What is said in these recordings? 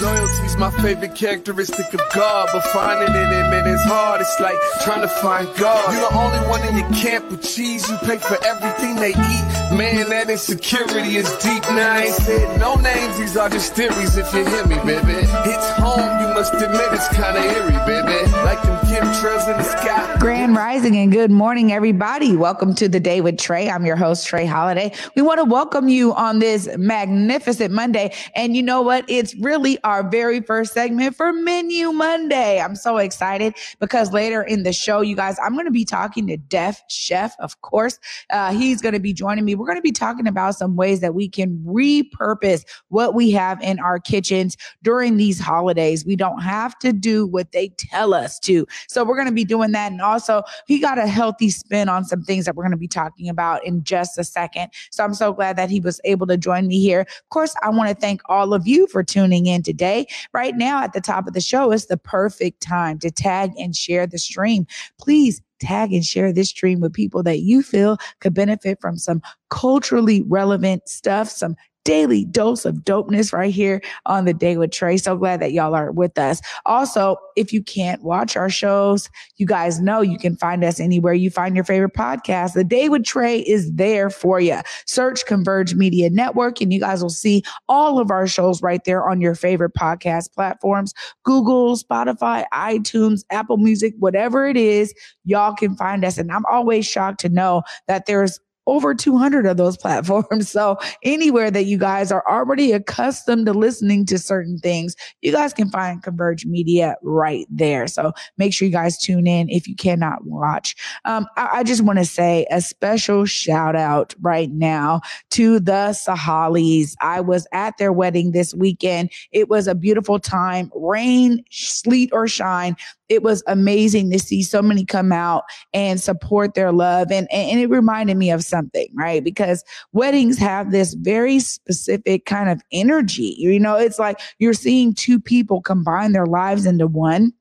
Loyalty's my favorite characteristic of God, but finding it in it is hard. It's like trying to find God. You're the only one in your camp with cheese. You pay for everything they eat. Man, that insecurity is deep. Now I ain't said no names. These are just theories. If you hear me, baby, it's home. You must admit it's kind of eerie, baby. Like them chemtrails in the sky. Grand Rising and good morning, everybody. Welcome to the day with Trey. I'm your host, Trey Holiday. We want to welcome you on this magnificent Monday. And you know what? It's really our very first segment for Menu Monday. I'm so excited because later in the show, you guys, I'm going to be talking to Def Chef, of course. Uh, he's going to be joining me. We're going to be talking about some ways that we can repurpose what we have in our kitchens during these holidays. We don't have to do what they tell us to. So we're going to be doing that. And also, he got a healthy spin on some things that we're going to be talking about in just a second. So I'm so glad that he was able to join me here. Of course, I want to thank all of you for tuning in today today. Right now, at the top of the show, is the perfect time to tag and share the stream. Please tag and share this stream with people that you feel could benefit from some culturally relevant stuff, some daily dose of dopeness right here on the day with Trey. So glad that y'all are with us. Also, if you can't watch our shows, you guys know you can find us anywhere you find your favorite podcast. The day with Trey is there for you. Search Converge Media Network and you guys will see all of our shows right there on your favorite podcast platforms. Google, Spotify, iTunes, Apple Music, whatever it is, y'all can find us. And I'm always shocked to know that there's over 200 of those platforms. So anywhere that you guys are already accustomed to listening to certain things, you guys can find Converge Media right there. So make sure you guys tune in if you cannot watch. Um, I, I just want to say a special shout out right now to the Sahalis. I was at their wedding this weekend. It was a beautiful time, rain, sleet, or shine it was amazing to see so many come out and support their love. And, and it reminded me of something, right? Because weddings have this very specific kind of energy. You know, it's like you're seeing two people combine their lives into one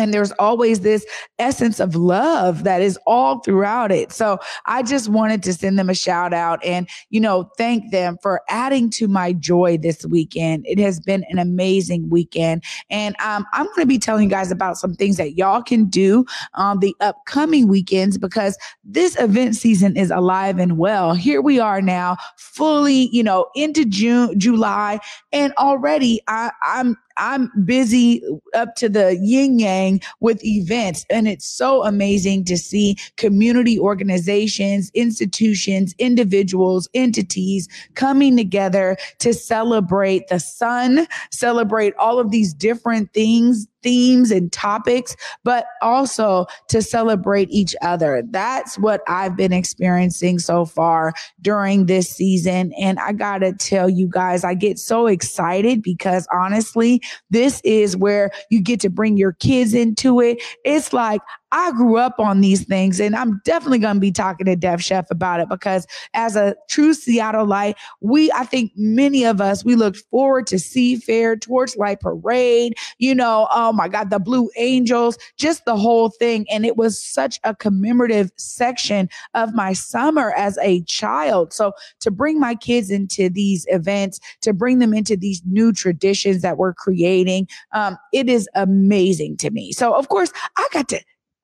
and there's always this essence of love that is all throughout it. So I just wanted to send them a shout out and, you know, thank them for adding to my joy this weekend. It has been an amazing weekend. And um, I'm going to be telling you guys about some things that y'all can do on the upcoming weekends because this event season is alive and well. Here we are now, fully, you know, into June, July, and already I, I'm I'm busy up to the yin yang with events. And it's so amazing to see community organizations, institutions, individuals, entities coming together to celebrate the sun, celebrate all of these different things themes and topics, but also to celebrate each other. That's what I've been experiencing so far during this season. And I got to tell you guys, I get so excited because honestly, this is where you get to bring your kids into it. It's like I grew up on these things and I'm definitely going to be talking to Def Chef about it because as a true Seattleite, we, I think many of us, we looked forward to Seafair, Torchlight Parade, you know, um, oh my God, the Blue Angels, just the whole thing. And it was such a commemorative section of my summer as a child. So to bring my kids into these events, to bring them into these new traditions that we're creating, um, it is amazing to me. So of course I got to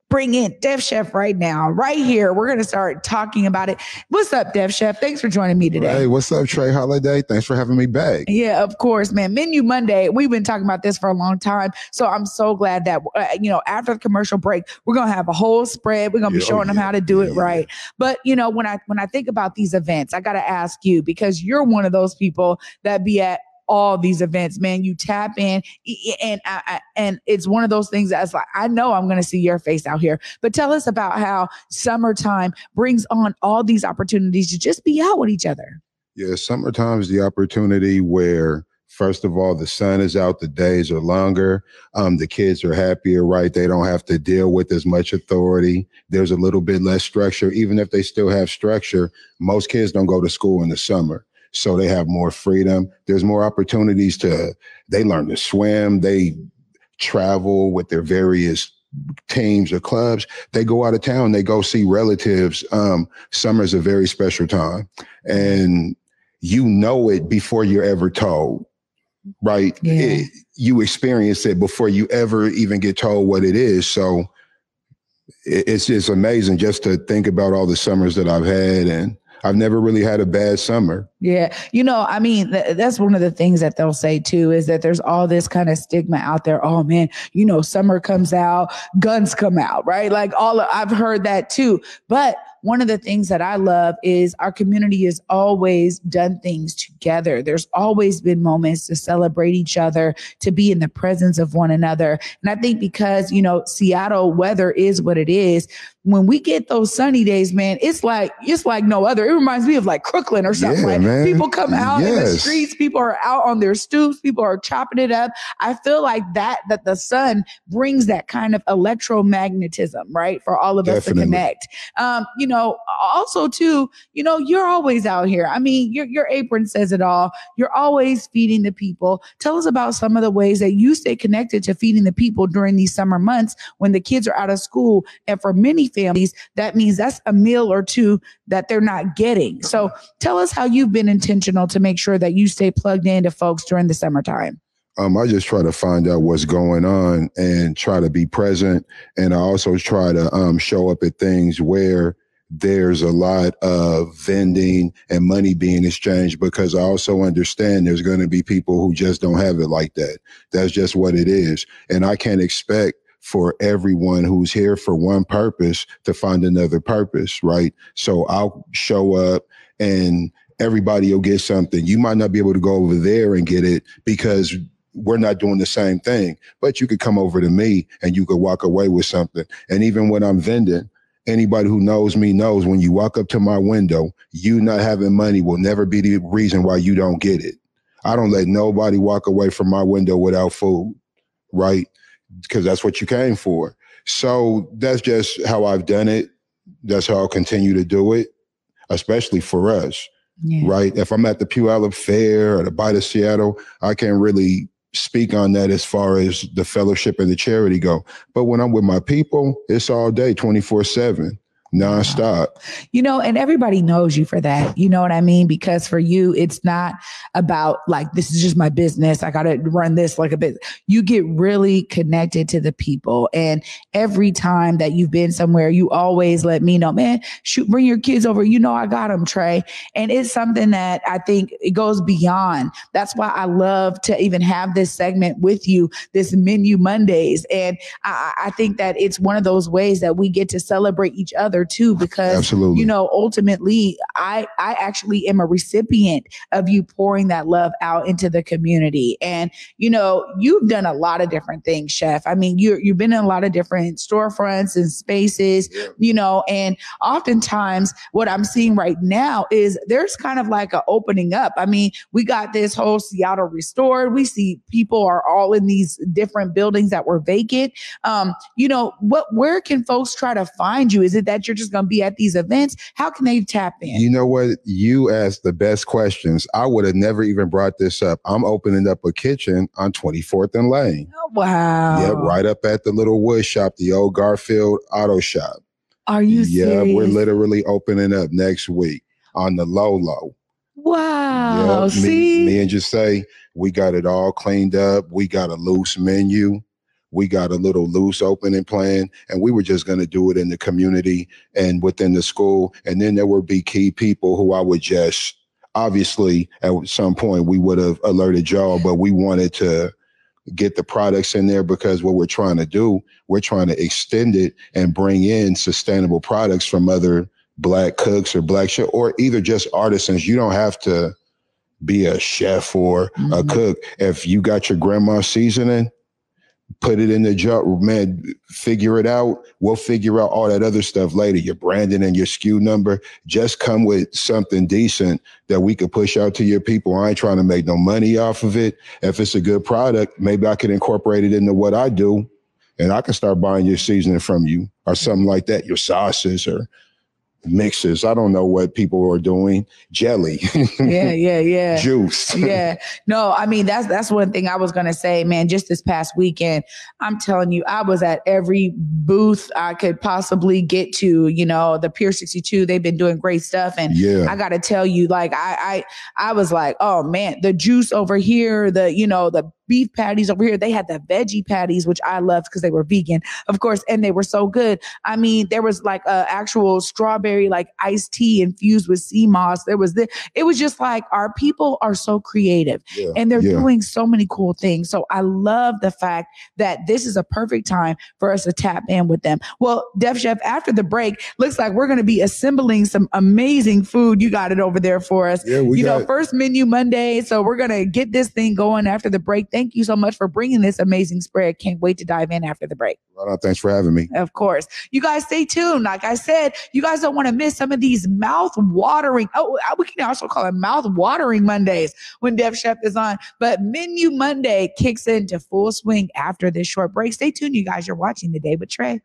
bring in Def Chef right now, right here. We're going to start talking about it. What's up, Def Chef? Thanks for joining me today. Hey, what's up, Trey Holiday? Thanks for having me back. Yeah, of course, man. Menu Monday. We've been talking about this for a long time. So I'm so glad that, uh, you know, after the commercial break, we're going to have a whole spread. We're going to be showing yeah. them how to do it yeah. right. But, you know, when I, when I think about these events, I got to ask you because you're one of those people that be at all these events, man. You tap in, and I, and it's one of those things that's like I know I'm going to see your face out here. But tell us about how summertime brings on all these opportunities to just be out with each other. Yeah, summertime is the opportunity where First of all, the sun is out, the days are longer. Um, the kids are happier, right? They don't have to deal with as much authority. There's a little bit less structure. Even if they still have structure, most kids don't go to school in the summer so they have more freedom. There's more opportunities to, they learn to swim, they travel with their various teams or clubs, they go out of town, they go see relatives. Um, summer's a very special time. And you know it before you're ever told, right? Yeah. It, you experience it before you ever even get told what it is. So it, it's just amazing just to think about all the summers that I've had and I've never really had a bad summer. Yeah. You know, I mean, th- that's one of the things that they'll say too is that there's all this kind of stigma out there. Oh man, you know, summer comes out, guns come out, right? Like all of, I've heard that too. But one of the things that I love is our community has always done things together. There's always been moments to celebrate each other, to be in the presence of one another. And I think because, you know, Seattle weather is what it is, when we get those sunny days, man, it's like it's like no other. It reminds me of like Crooklyn or something. Yeah, like man. people come out in the streets, people are out on their stoops, people are chopping it up. I feel like that that the sun brings that kind of electromagnetism, right, for all of us to connect. Um, you know, also too, you know, you're always out here. I mean, your your apron says it all. You're always feeding the people. Tell us about some of the ways that you stay connected to feeding the people during these summer months when the kids are out of school. And for many families, that means that's a meal or two that they're not getting. So tell us how you've been intentional to make sure that you stay plugged into folks during the summertime. Um, I just try to find out what's going on and try to be present. And I also try to um, show up at things where there's a lot of vending and money being exchanged because I also understand there's going to be people who just don't have it like that. That's just what it is. And I can't expect for everyone who's here for one purpose to find another purpose, right? So I'll show up and everybody will get something. You might not be able to go over there and get it because we're not doing the same thing, but you could come over to me and you could walk away with something. And even when I'm vending, anybody who knows me knows when you walk up to my window, you not having money will never be the reason why you don't get it. I don't let nobody walk away from my window without food, right? Because that's what you came for. So that's just how I've done it. That's how I'll continue to do it, especially for us Yeah. right? If I'm at the Puyallup Fair or the Bite of Seattle, I can't really speak on that as far as the fellowship and the charity go. But when I'm with my people, it's all day, 24 7, nonstop. You know, and everybody knows you for that. You know what I mean? Because for you, it's not about like, this is just my business. I got to run this like a bit. You get really connected to the people. And every time that you've been somewhere, you always let me know, man, shoot, bring your kids over. You know, I got them, Trey. And it's something that I think it goes beyond. That's why I love to even have this segment with you, this menu Mondays. And I, I think that it's one of those ways that we get to celebrate each other too, because Absolutely. you know, ultimately, I I actually am a recipient of you pouring that love out into the community. And you know, you've done a lot of different things, chef. I mean, you you've been in a lot of different storefronts and spaces, you know, and oftentimes what I'm seeing right now is there's kind of like a opening up. I mean, we got this whole Seattle restored. We see people are all in these different buildings that were vacant. Um, you know, what where can folks try to find you? Is it that you're just gonna be at these events? How can they tap in? You know what? You asked the best questions. I would have never even brought this up. I'm opening up a kitchen on 24th and Lane. Oh, wow. Yep, right up at the little wood shop, the old Garfield Auto Shop. Are you yeah, serious? we're literally opening up next week on the low low. wow. Yep, See? Me, me and just say we got it all cleaned up. We got a loose menu. We got a little loose opening plan, and we were just going to do it in the community and within the school. And then there would be key people who I would just obviously at some point we would have alerted y'all, but we wanted to get the products in there because what we're trying to do, we're trying to extend it and bring in sustainable products from other black cooks or black chef or either just artisans. You don't have to be a chef or a Mhm. cook. If you got your grandma seasoning, put it in the jar, man, figure it out. We'll figure out all that other stuff later. Your branding and your SKU number. Just come with something decent that we could push out to your people. I ain't trying to make no money off of it. If it's a good product, maybe I could incorporate it into what I do and I can start buying your seasoning from you or something like that, your sauces or mixes. I don't know what people are doing. Jelly. yeah, yeah, yeah. Juice. yeah. No, I mean that's that's one thing I was gonna say, man. Just this past weekend, I'm telling you, I was at every booth I could possibly get to. You know, the Pier 62, they've been doing great stuff, and Yeah. I gotta tell you, like I I I was like, oh man, the juice over here, the you know the beef patties over here, they had the veggie patties, which I loved because they were vegan, of course, and they were so good. I mean, there was like a actual strawberry like iced tea infused with sea moss. There was the it was just like our people are so creative Yeah. and they're Yeah. doing so many cool things. So I love the fact that this is a perfect time for us to tap in with them. Well, Def Chef, after the break, looks like we're going to be assembling some amazing food. You got it over there for us. Yeah, we you know, first menu Monday. So we're going to get this thing going after the break. Thank you so much for bringing this amazing spread. Can't wait to dive in after the break. Right on. Thanks for having me. Of course. You guys stay tuned. Like I said, you guys don't want to miss some of these mouth watering. Oh, uh, we can also call it mouth watering Mondays when Def Chef is on. But Menu Monday kicks into full swing after this short break. Stay tuned, you guys. You're watching the day with Trey.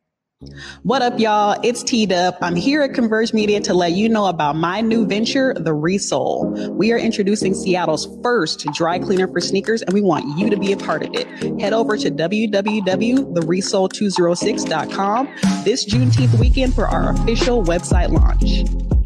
What up, y'all? It's T Dub. I'm here at Converge Media to let you know about my new venture, The Resole. We are introducing Seattle's first dry cleaner for sneakers, and we want you to be a part of it. Head over to www.theresole206.com this Juneteenth weekend for our official website launch.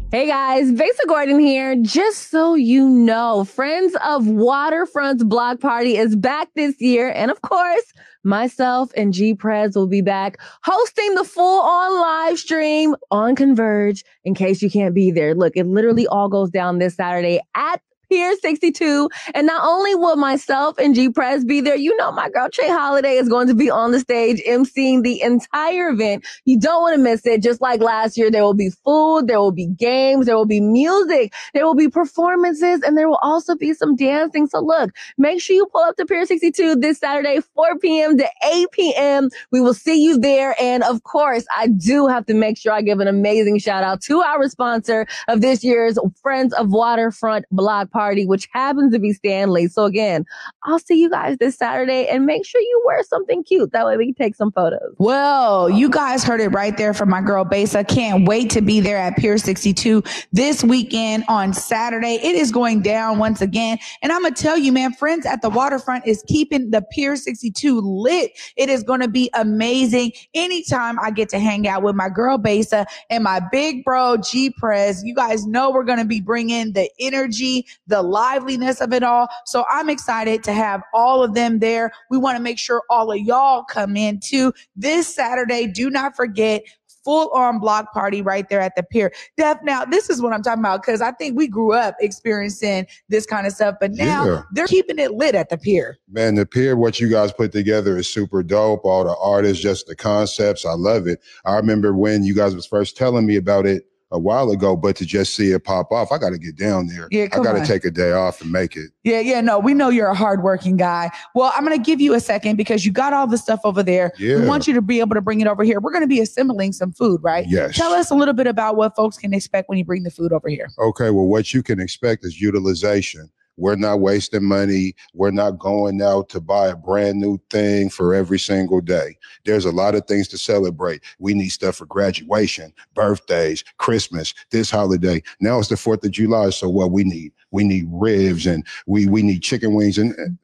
Hey guys, Besa Gordon here. Just so you know, Friends of Waterfront's block party is back this year. And of course, myself and G Prez will be back hosting the full on live stream on Converge in case you can't be there. Look, it literally all goes down this Saturday at Pier 62. And not only will myself and G Prez be there, you know, my girl Trey Holiday is going to be on the stage emceeing the entire event. You don't want to miss it. Just like last year, there will be food, there will be games, there will be music, there will be performances, and there will also be some dancing. So look, make sure you pull up to Pier 62 this Saturday, 4 p.m. to 8 p.m. We will see you there. And of course, I do have to make sure I give an amazing shout out to our sponsor of this year's Friends of Waterfront Block Party, which happens to be Stanley. So again, I'll see you guys this Saturday and make sure you wear something cute. That way we can take some photos. Well, you guys heard it right there from my girl Besa. Can't wait to be there at Pier 62 this weekend on Saturday. It is going down once again. And I'm going to tell you, man, friends at the waterfront is keeping the Pier 62 lit. It is going to be amazing. Anytime I get to hang out with my girl Besa and my big bro G Prez, you guys know we're going to be bringing the energy, the liveliness of it all. So I'm excited to have all of them there. We want to make sure all of y'all come in too this Saturday. Do not forget full on block party right there at the pier. Def, now this is what I'm talking about because I think we grew up experiencing this kind of stuff, but now Yeah. they're keeping it lit at the pier. Man, the pier, what you guys put together is super dope. All the artists, just the concepts. I love it. I remember when you guys was first telling me about it a while ago, but to just see it pop off, I got to get down there. Yeah, I got to take a day off and make it. Yeah, yeah, no, we know you're a hardworking guy. Well, I'm going to give you a second because you got all the stuff over there. Yeah. We want you to be able to bring it over here. We're going to be assembling some food, right? Yes. Tell us a little bit about what folks can expect when you bring the food over here. Okay, well, what you can expect is utilization. We're not wasting money. We're not going out to buy a brand new thing for every single day. There's a lot of things to celebrate. We need stuff for graduation, birthdays, Christmas, this holiday. Now it's the 4th of July. So what we need? We need ribs and we we need chicken wings and and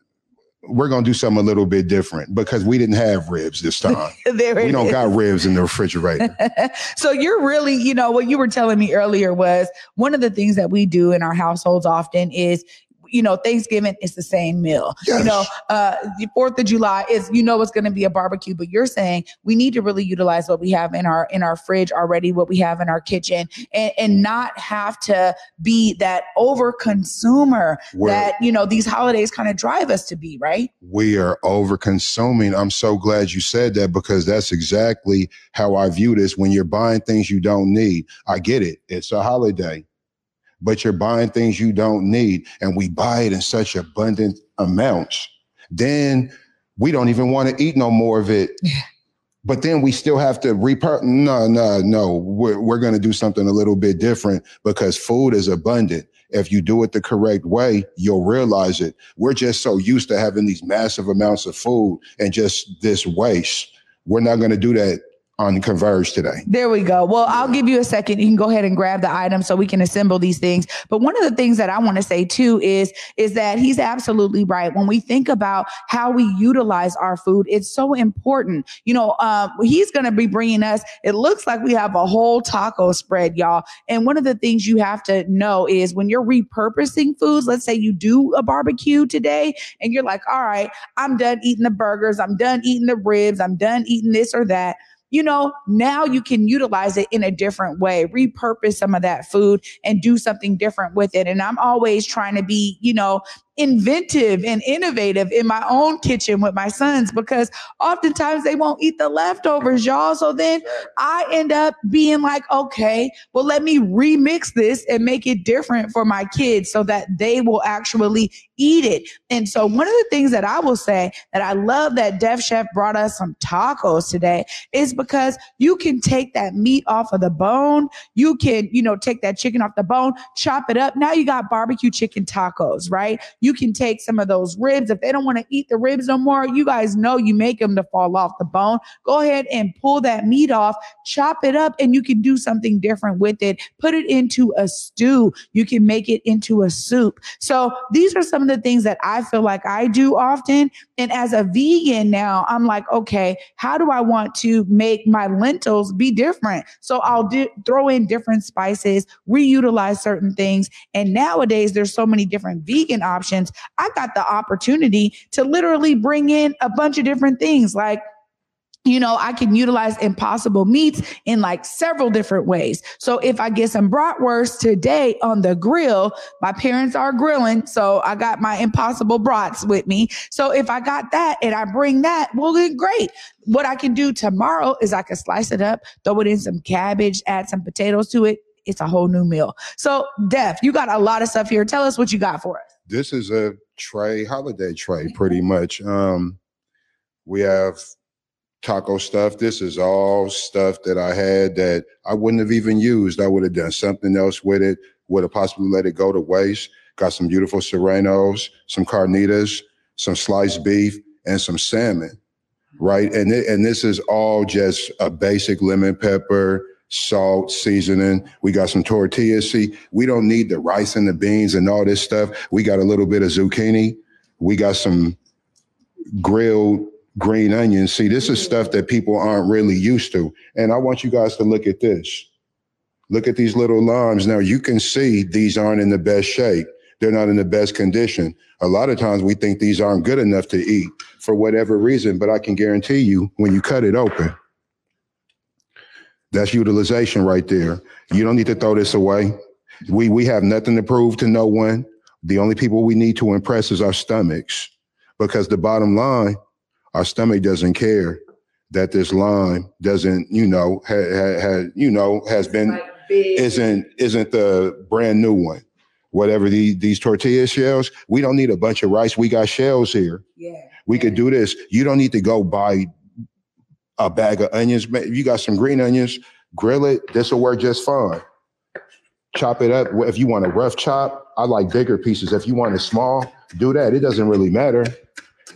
we're gonna do something a little bit different because we didn't have ribs this time. there we don't is. got ribs in the refrigerator. so you're really, you know, what you were telling me earlier was one of the things that we do in our households often is you know, Thanksgiving is the same meal. You know, uh, the Fourth of July is, you know, it's going to be a barbecue. But you're saying we need to really utilize what we have in our in our fridge already, what we have in our kitchen, and and not have to be that over consumer that you know these holidays kind of drive us to be. Right? we are over consuming. I'm so glad you said that because that's exactly how I view this. When you're buying things you don't need, I get it. It's a holiday, but you're buying things you don't need, and we buy it in such abundant amounts. Then we don't even want to eat no more of it. But then we still have to repur. No, no, no. We're, we're going to do something a little bit different because food is abundant. If you do it the correct way, you'll realize it. We're just so used to having these massive amounts of food and just this waste. We're not going to do that on Converge today. There we go. Well, I'll give you a second. You can go ahead and grab the item so we can assemble these things. But one of the things that I want to say too is is that he's absolutely right. When we think about how we utilize our food, it's so important. You know, um, he's going to be bringing us. It looks like we have a whole taco spread, y'all. And one of the things you have to know is when you're repurposing foods. Let's say you do a barbecue today, and you're like, "All right, I'm done eating the burgers. I'm done eating the ribs. I'm done eating this or that." You know, now you can utilize it in a different way, repurpose some of that food and do something different with it. And I'm always trying to be, you know, inventive and innovative in my own kitchen with my sons because oftentimes they won't eat the leftovers, y'all. So then I end up being like, okay, well, let me remix this and make it different for my kids so that they will actually eat it. And so one of the things that I will say that I love that Def Chef brought us some tacos today is because you can take that meat off of the bone. You can, you know, take that chicken off the bone, chop it up. Now you got barbecue chicken tacos, right? You can take some of those ribs. If they don't want to eat the ribs no more, you guys know you make them to fall off the bone. Go ahead and pull that meat off, chop it up, and you can do something different with it. Put it into a stew. You can make it into a soup. So these are some of the things that I feel like I do often. And as a vegan now, I'm like, okay, how do I want to make my lentils be different? So I'll do, throw in different spices, reutilize certain things. And nowadays, there's so many different vegan options I got the opportunity to literally bring in a bunch of different things like you know, I can utilize impossible meats in like several different ways. So if I get some bratwurst today on the grill, my parents are grilling. So I got my impossible brats with me. So if I got that and I bring that, well, then great. What I can do tomorrow is I can slice it up, throw it in some cabbage, add some potatoes to it. It's a whole new meal. So Def, you got a lot of stuff here. Tell us what you got for us this is a tray, holiday tray, pretty much. Um, we have taco stuff. This is all stuff that I had that I wouldn't have even used. I would have done something else with it, would have possibly let it go to waste. Got some beautiful serranos, some carnitas, some sliced beef, and some salmon, right? And, th- and this is all just a basic lemon pepper, salt, seasoning. We got some tortillas. See, we don't need the rice and the beans and all this stuff. We got a little bit of zucchini. We got some grilled green onions. See, this is stuff that people aren't really used to. And I want you guys to look at this. Look at these little limes. Now you can see these aren't in the best shape. They're not in the best condition. A lot of times we think these aren't good enough to eat for whatever reason, but I can guarantee you when you cut it open, that's utilization right there. You don't need to throw this away. We we have nothing to prove to no one. The only people we need to impress is our stomachs, because the bottom line, our stomach doesn't care that this line doesn't, you know, had ha, ha, you know has been like isn't isn't the brand new one. Whatever the, these tortilla shells, we don't need a bunch of rice. We got shells here. Yeah. We yeah. could do this. You don't need to go buy a bag of onions. You got some green onions, grill it. This will work just fine. Chop it up. If you want a rough chop, I like bigger pieces. If you want it small, do that. It doesn't really matter.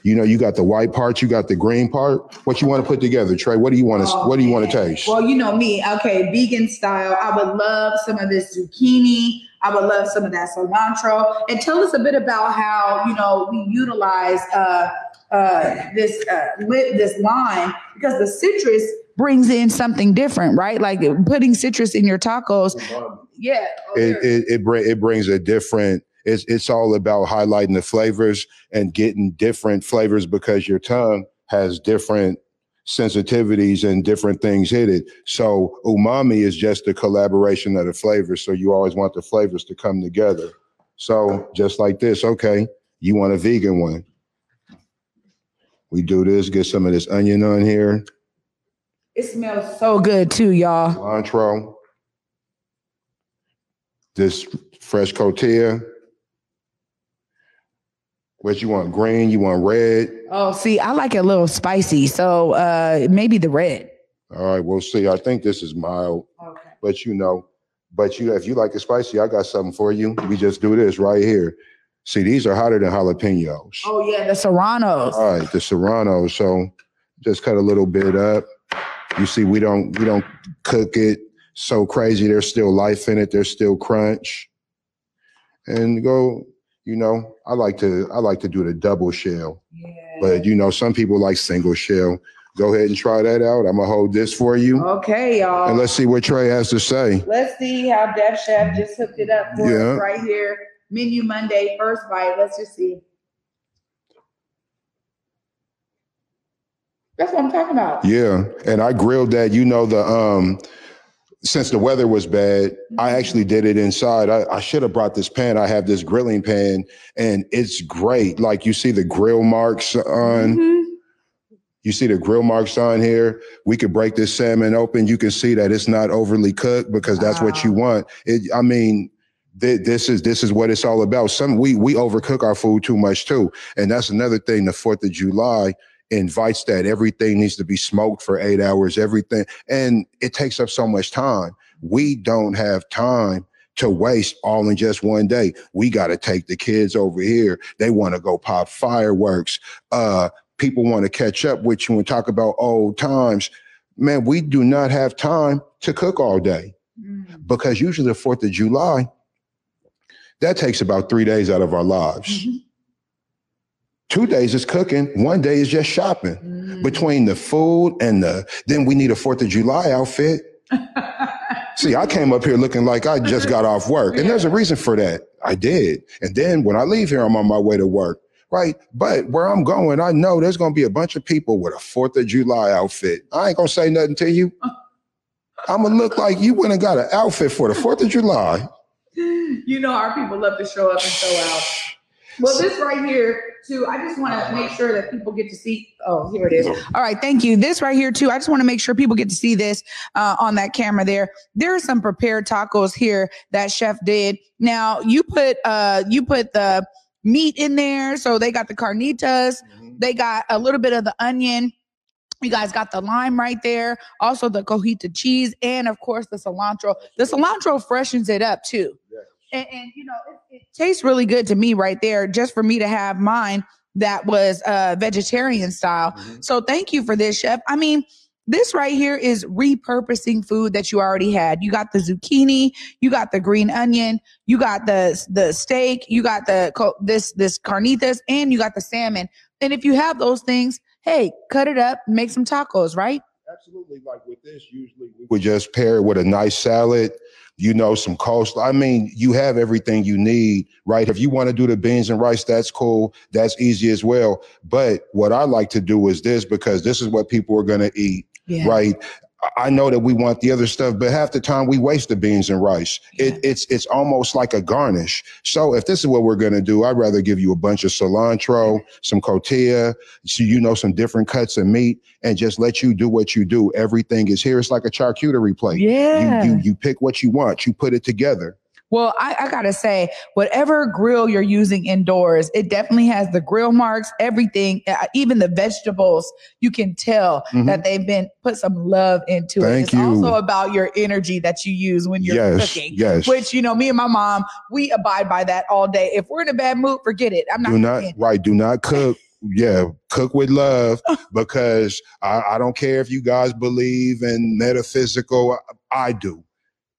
You know, you got the white part, you got the green part. What you want to put together, Trey? What do you want to? Oh, what do you want to taste? Well, you know me. Okay, vegan style. I would love some of this zucchini. I would love some of that cilantro. And tell us a bit about how you know we utilize uh, uh, this uh, this lime because the citrus brings in something different, right? Like putting citrus in your tacos. Yeah, it it it, br- it brings a different. It's it's all about highlighting the flavors and getting different flavors because your tongue has different sensitivities and different things hit it. So umami is just a collaboration of the flavors. So you always want the flavors to come together. So just like this, okay, you want a vegan one. We do this, get some of this onion on here. It smells so good too, y'all. Cilantro. This fresh tortilla. What you want? Green? You want red? Oh, see, I like it a little spicy, so uh maybe the red. All right, we'll see. I think this is mild. Okay. But you know, but you if you like it spicy, I got something for you. We just do this right here. See, these are hotter than jalapenos. Oh yeah, the serranos. All right, the serranos. So just cut a little bit up. You see, we don't we don't cook it so crazy. There's still life in it. There's still crunch. And go, you know, I like to I like to do the double shell. Yeah. But you know, some people like single shell. Go ahead and try that out. I'm gonna hold this for you. Okay, y'all. And let's see what Trey has to say. Let's see how Def Chef just hooked it up for Yeah. us right here. Menu Monday, first bite. Let's just see. That's what I'm talking about. Yeah. And I grilled that, you know, the um since the weather was bad, I actually did it inside. I, I should have brought this pan. I have this grilling pan and it's great. Like you see the grill marks on, Mhm. you see the grill marks on here. We could break this salmon open. You can see that it's not overly cooked because that's what you want. It, I mean, thi- this is this is what it's all about. Some we we overcook our food too much too, and that's another thing. The Fourth of July invites that everything needs to be smoked for eight hours. Everything, and it takes up so much time. We don't have time to waste all in just one day. We got to take the kids over here. They want to go pop fireworks. Uh, people want to catch up with you and talk about old times. Man, we do not have time to cook all day Mm. because usually the 4th of July, that takes about three days out of our lives. Mhm. Two days is cooking, one day is just shopping. Mm. Between the food and the, then we need a 4th of July outfit. See, I came up here looking like I just got off work, and there's a reason for that. I did. And then when I leave here, I'm on my way to work, right? But where I'm going, I know there's going to be a bunch of people with a 4th of July outfit. I ain't going to say nothing to you. I'm going to look like you went and got an outfit for the 4th of July. you know our people love to show up and show out. Well, this right here too. I just want to make sure that people get to see. Oh, here it is. All right, thank you. This right here too. I just want to make sure people get to see this uh, on that camera there. There are some prepared tacos here that chef did. Now you put uh you put the meat in there, so they got the carnitas. They got a little bit of the onion. You guys got the lime right there, also the cotija cheese, and of course the cilantro. The cilantro freshens it up too. And, and you know, it, it tastes really good to me right there, just for me to have mine that was uh, vegetarian style. So thank you for this, chef. I mean, this right here is repurposing food that you already had. You got the zucchini, you got the green onion, you got the the steak, you got the this this carnitas, and you got the salmon. And if you have those things, hey, cut it up, make some tacos, right? Absolutely. Like with this, usually we would just pair it with a nice salad, you know, some coleslaw. I mean, you have everything you need, right? If you want to do the beans and rice, that's cool. That's easy as well. But what I like to do is this because this is what people are going to eat, Yeah. right? I- know that we want the other stuff, but half the time we waste the beans and rice. It, it's it's almost like a garnish. So if this is what we're gonna do, I'd rather give you a bunch of cilantro, some cotija, so you know some different cuts of meat, and just let you do what you do. Everything is here. It's like a charcuterie plate. Yeah. You you you pick what you want. You put it together. Well, I, I gotta say, whatever grill you're using indoors, it definitely has the grill marks, everything, uh, even the vegetables. You can tell Mhm. that they've been put some love into it. Thank It's you. also about your energy that you use when you're yes. cooking. Yes. Which you know, me and my mom, we abide by that all day. If we're in a bad mood, forget it. I'm not. do not cooking. right do not cook yeah cook with love because I, I don't care if you guys believe in metaphysical i do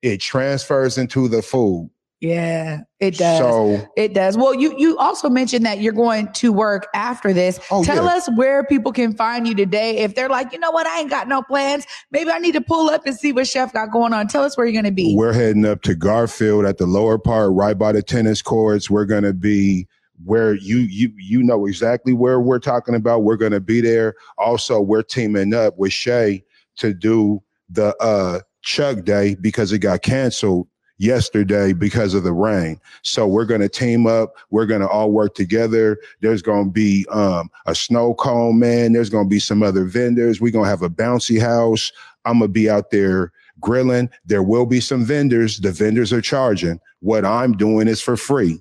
it transfers into the food Yeah, it does. so it does. Well, you you also mentioned that you're going to work after this. Oh, Tell yeah. us where people can find you today. If they're like, you know what, I ain't got no plans. Maybe I need to pull up and see what Chef got going on. Tell us where you're going to be. we're heading up to garfield at the lower part right by the tennis courts we're going to be where you you you know exactly where we're talking about we're going to be there also we're teaming up with shay to do the uh chug day because it got canceled yesterday because of the rain so we're going to team up we're going to all work together there's going to be um a snow cone man there's going to be some other vendors we're going to have a bouncy house i'm going to be out there grilling. There will be some vendors. The vendors are charging. What I'm doing is for free.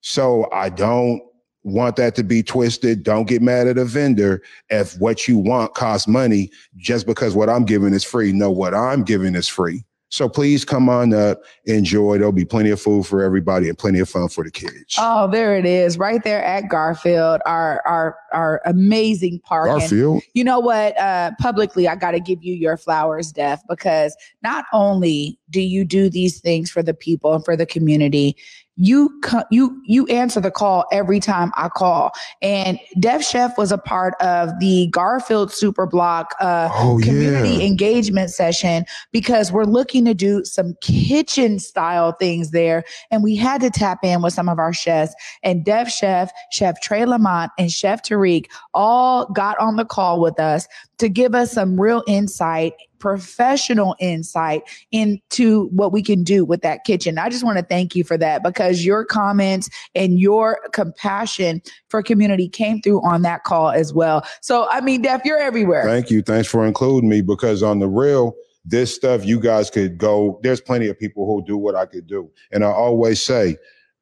So I don't want that to be twisted. Don't get mad at a vendor if what you want costs money just because what I'm giving is free. No, what I'm giving is free. So please come on up, enjoy. There'll be plenty of food for everybody and plenty of fun for the kids. Oh, there it is, right there at Garfield, our our our amazing park. And Garfield. you know what? Uh, publicly, I got to give you your flowers, Def, because not only do you do these things for the people and for the community, you co- you you answer the call every time I call. And Def Chef was a part of the Garfield Super Block uh, Oh, community yeah. engagement session because we're looking to do some kitchen style things there, and we had to tap in with some of our chefs. And Def Chef, Chef Trey Lamont, and Chef Tariq all got on the call with us to give us some real insight, professional insight into what we can do with that kitchen. I just want to thank you for that because your comments and your compassion for community came through on that call as well. So, I mean, Def, you're everywhere. Thank you. Thanks for including me because on the real, this stuff you guys could go. There's plenty of people who do what I could do. And I always say,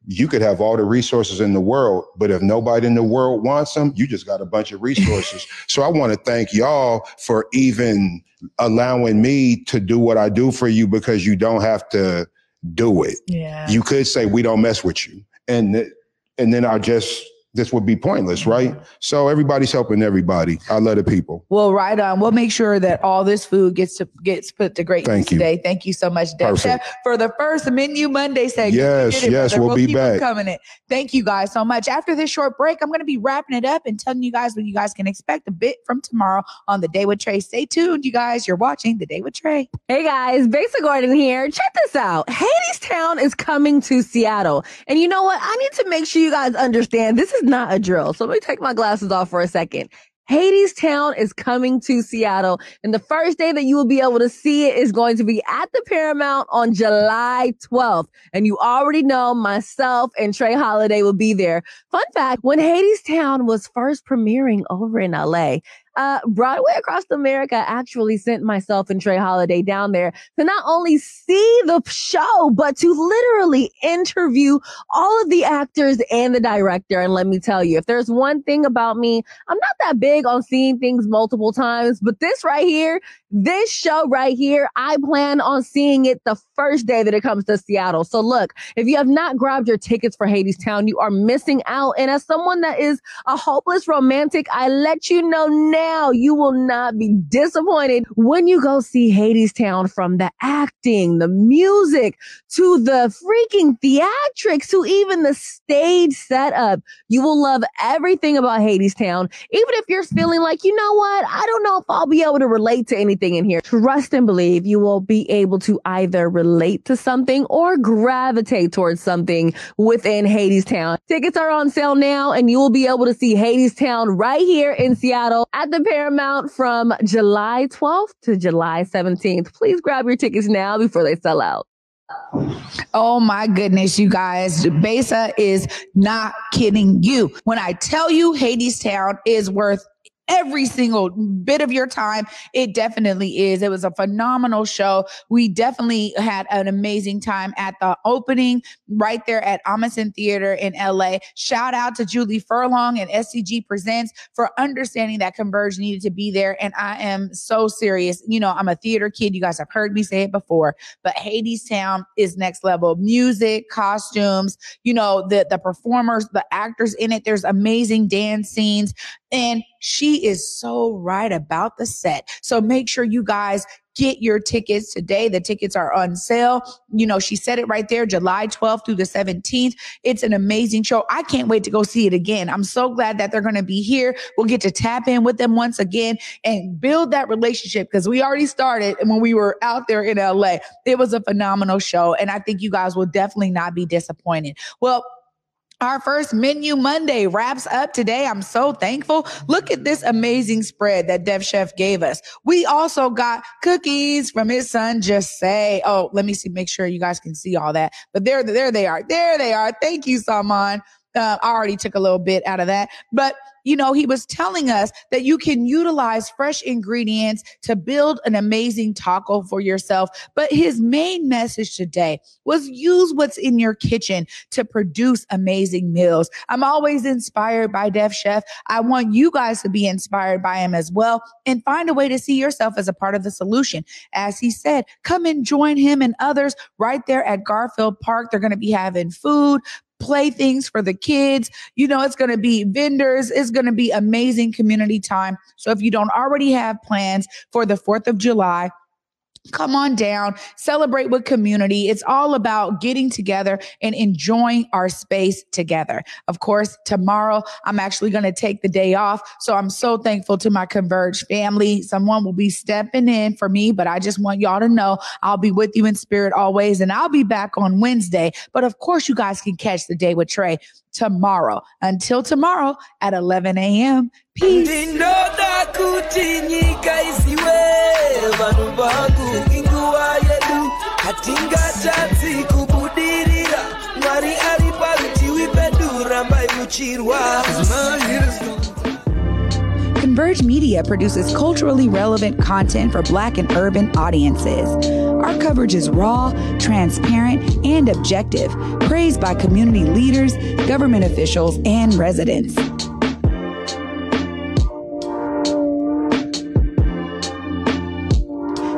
you could have all the resources in the world, but if nobody in the world wants them, you just got a bunch of resources. so I want to thank y'all for even allowing me to do what I do for you because you don't have to do it. Yeah. You could say we don't mess with you. And th- and then I just this would be pointless, right? So everybody's helping everybody. I love the people. Well, right on. We'll make sure that all this food gets to gets put to great Thank use you. today. Thank you so much, Def Perfect. Chef, for the first menu Monday segment. Yes, it, yes, brother. we'll be back. Coming in. Thank you guys so much. After this short break, I'm going to be wrapping it up and telling you guys what you guys can expect a bit from tomorrow on the Day with Trey. Stay tuned, you guys. You're watching the Day with Trey. Hey guys, Besa Gordon here. Check this out. Hadestown is coming to Seattle. And you know what? I need to make sure you guys understand this is not a drill. So let me take my glasses off for a second. Hadestown is coming to Seattle. And the first day that you will be able to see it is going to be at the Paramount on July 12th. And you already know myself and Trey Holiday will be there. Fun fact, when Hadestown was first premiering over in LA, uh, Broadway Across America actually sent myself and Trey Holiday down there to not only see the show, but to literally interview all of the actors and the director. And let me tell you, if there's one thing about me, I'm not that big on seeing things multiple times, but this right here, this show right here, I plan on seeing it the first day that it comes to Seattle. So look, if you have not grabbed your tickets for Hadestown, you are missing out. And as someone that is a hopeless romantic, I let you know now you will not be disappointed when you go see Hadestown from the acting, the music, to the freaking theatrics, to even the stage setup. You will love everything about Hadestown. Even if you're feeling like, you know what? I don't know if I'll be able to relate to anything in here. Trust and believe you will be able to either relate to something or gravitate towards something within Hadestown. Tickets are on sale now and you will be able to see Hadestown right here in Seattle at the Paramount from July 12th to July 17th. Please grab your tickets now before they sell out. Oh my goodness, you guys. Besa is not kidding you. When I tell you Hadestown is worth every single bit of your time, it definitely is. It was a phenomenal show. We definitely had an amazing time at the opening right there at Ahmanson Theater in LA. Shout out to Julie Furlong and STG Presents for understanding that Converge needed to be there. And I am so serious. You know, I'm a theater kid. You guys have heard me say it before, but Hadestown is next level. Music, costumes, you know, the the performers, the actors in it. There's amazing dance scenes. And she is so right about the set. So make sure you guys get your tickets today. The tickets are on sale. You know, she said it right there, July 12th through the 17th. It's an amazing show. I can't wait to go see it again. I'm so glad that they're going to be here. We'll get to tap in with them once again and build that relationship because we already started when we were out there in LA. It was a phenomenal show. And I think you guys will definitely not be disappointed. Well, our first menu Monday wraps up today. I'm so thankful. Look at this amazing spread that Def Chef gave us. We also got cookies from his son, Just Say. Oh, let me see, make sure you guys can see all that. But there, there they are. There they are. Thank you, Saman. Uh, I already took a little bit out of that, but you know, he was telling us that you can utilize fresh ingredients to build an amazing taco for yourself. But his main message today was use what's in your kitchen to produce amazing meals. I'm always inspired by Def Chef. I want you guys to be inspired by him as well and find a way to see yourself as a part of the solution. As he said, come and join him and others right there at Garfield Park. They're going to be having food, playthings for the kids. You know, it's going to be vendors. It's going to be amazing community time. So if you don't already have plans for the 4th of July, Come on down, celebrate with community. It's all about getting together and enjoying our space together. Of course, tomorrow I'm actually going to take the day off. So I'm so thankful to my Converge family. Someone will be stepping in for me, but I just want y'all to know I'll be with you in spirit always. And I'll be back on Wednesday. But of course, you guys can catch the day with Trey tomorrow. Until tomorrow at 11 a.m. Peace. Converge Media produces culturally relevant content for Black and urban audiences. Our coverage is raw, transparent, and objective, praised by community leaders, government officials, and residents.